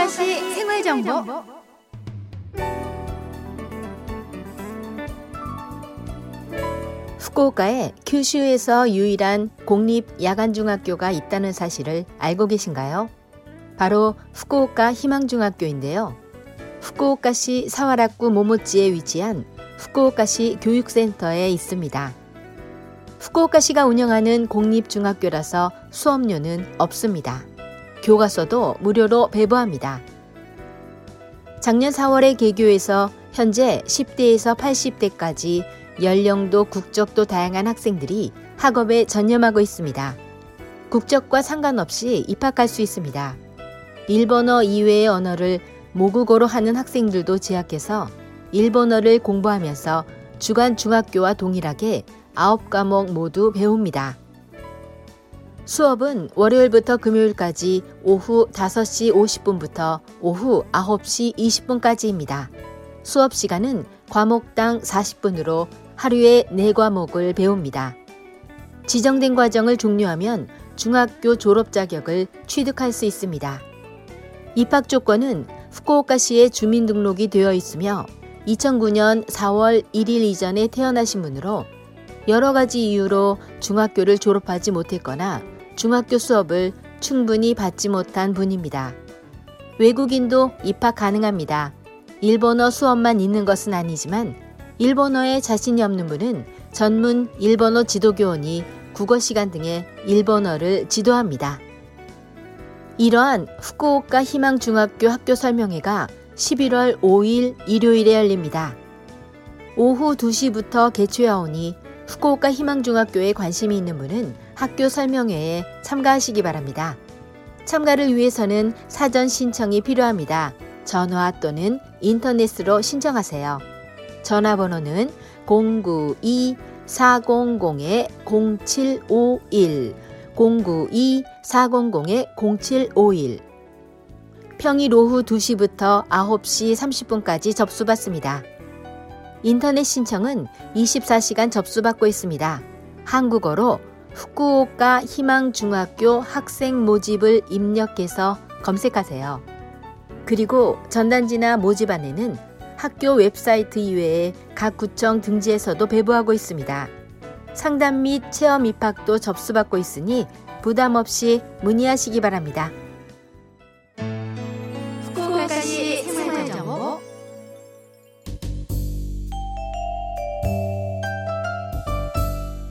후쿠오카시 생활 정보. 후쿠오카에 큐슈에서 유일한 공립 야간 중학교가 있다는 사실을 알고 계신가요? 바로 후쿠오카 희망중학교인데요. 후쿠오카시 사와라쿠 모모치에 위치한 후쿠오카시 교육센터에 있습니다. 후쿠오카시가 운영하는 공립중학교라서 수업료는 없습니다. 교과서도 무료로 배부합니다. 작년 4월에 개교해서 현재 10대에서 80대까지 연령도 국적도 다양한 학생들이 학업에 전념하고 있습니다. 국적과 상관없이 입학할 수 있습니다. 일본어 이외의 언어를 모국어로 하는 학생들도 제약해서 일본어를 공부하면서 주간 중학교와 동일하게 9과목 모두 배웁니다. 수업은 월요일부터 금요일까지 오후 5시 50분부터 오후 9시 20분까지입니다. 수업 시간은 과목당 40분으로 하루에 4과목을 배웁니다. 지정된 과정을 종료하면 중학교 졸업 자격을 취득할 수 있습니다. 입학 조건은 후쿠오카시에 주민등록이 되어 있으며 2009년 4월 1일 이전에 태어나신 분으로 여러 가지 이유로 중학교를 졸업하지 못했거나 중학교 수업을 충분히 받지 못한 분입니다. 외국인도 입학 가능합니다. 일본어 수업만 있는 것은 아니지만 일본어에 자신이 없는 분은 전문 일본어 지도교원이 국어 시간 등의 일본어를 지도합니다. 이러한 후쿠오카 희망중학교 학교 설명회가 11월 5일 일요일에 열립니다. 오후 2시부터 개최하오니 후쿠오카 희망중학교에 관심이 있는 분은 학교 설명회에 참가하시기 바랍니다. 참가를 위해서는 사전 신청이 필요합니다. 전화 또는 인터넷으로 신청하세요. 전화번호는 092-400-0751 092-400-0751 평일 오후 2시부터 9시 30분까지 접수받습니다. 인터넷 신청은 24시간 접수받고 있습니다. 한국어로 후쿠오카 희망중학교 학생 모집을 입력해서 검색하세요. 그리고 전단지나 모집안에는 학교 웹사이트 이외에 각 구청 등지에서도 배부하고 있습니다. 상담 및 체험 입학도 접수받고 있으니 부담 없이 문의하시기 바랍니다. 후쿠오카시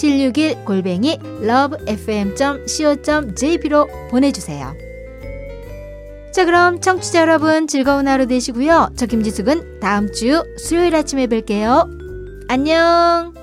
761 골뱅이 lovefm.co.jp로 보내주세요. 자 그럼 청취자 여러분 즐거운 하루 되시고요. 저 김지숙은 다음 주 수요일 아침에 뵐게요. 안녕.